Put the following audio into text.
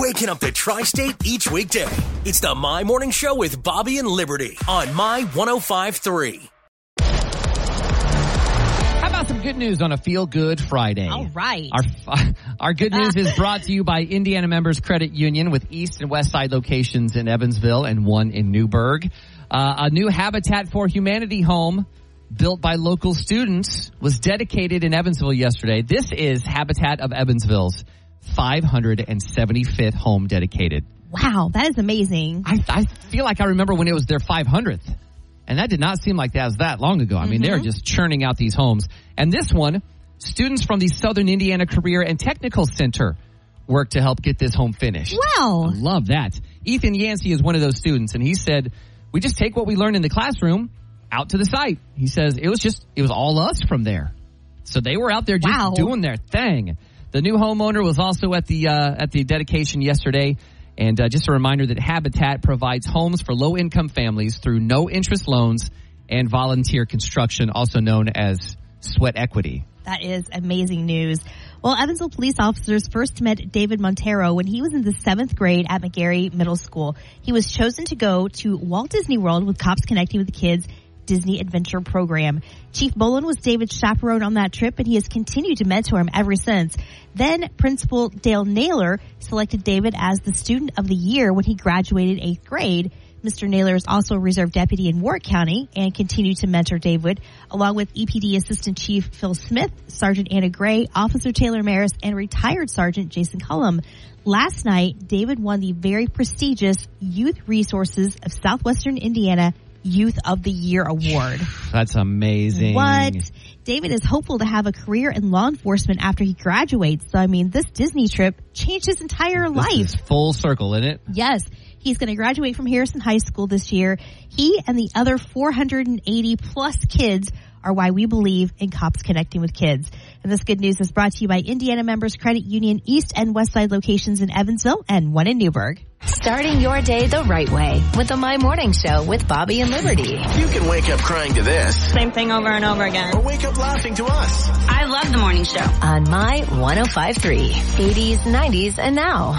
waking up the tri state each weekday. It's the My Morning Show with Bobby and Liberty on My 1053. How about some good news on a feel good Friday? All right. Our, our good news is brought to you by Indiana Members Credit Union with East and West Side locations in Evansville and one in Newburgh. Uh, a new Habitat for Humanity home built by local students was dedicated in Evansville yesterday. This is Habitat of Evansville's 575th home dedicated. Wow, that is amazing. I, I feel like I remember when it was their 500th. And that did not seem like that was that long ago. I mean, they're mm-hmm. just churning out these homes. And this one, students from the Southern Indiana Career and Technical Center worked to help get this home finished. Wow. Love that. Ethan Yancey is one of those students, and he said, We just take what we learned in the classroom out to the site. He says it was just, it was all us from there. So they were out there just Wow. doing their thing. The new homeowner was also at the uh, at the dedication yesterday. And uh, just a reminder that Habitat provides homes for low income families through no interest loans and volunteer construction, also known as sweat equity. That is amazing news. Well, Evansville police officers first met David Montero when he was in the seventh grade at McGary Middle School. He was chosen to go to Walt Disney World with Cops Connecting with the Kids Disney Adventure Program. Chief Bolin was David's chaperone on that trip and he has continued to mentor him ever since. Then Principal Dale Naylor selected David as the student of the year when he graduated eighth grade. Mr. Naylor is also a reserve deputy in Warwick County and continued to mentor David, along with EPD Assistant Chief Phil Smith, Sergeant Anna Gray, Officer Taylor Maris, and retired Sergeant Jason Cullum. Last night, David won the very prestigious Youth Resources of Southwestern Indiana Youth of the Year Award. That's amazing. What? David is hopeful to have a career in law enforcement after he graduates. So, I mean, this Disney trip changed his entire This life. is full circle, isn't it? Yes. He's going to graduate from Harrison High School this year. He and the other 480 plus kids are why we believe in cops connecting with kids. And this good news is brought to you by Indiana Members Credit Union East and West Side locations in Evansville and one in Newburgh. Starting your day the right way with the My Morning Show with Bobby and Liberty. You can wake up crying to this Same thing over and over again. or wake up laughing to us. I love the morning show. On My 1053. 80s, 90s, and now.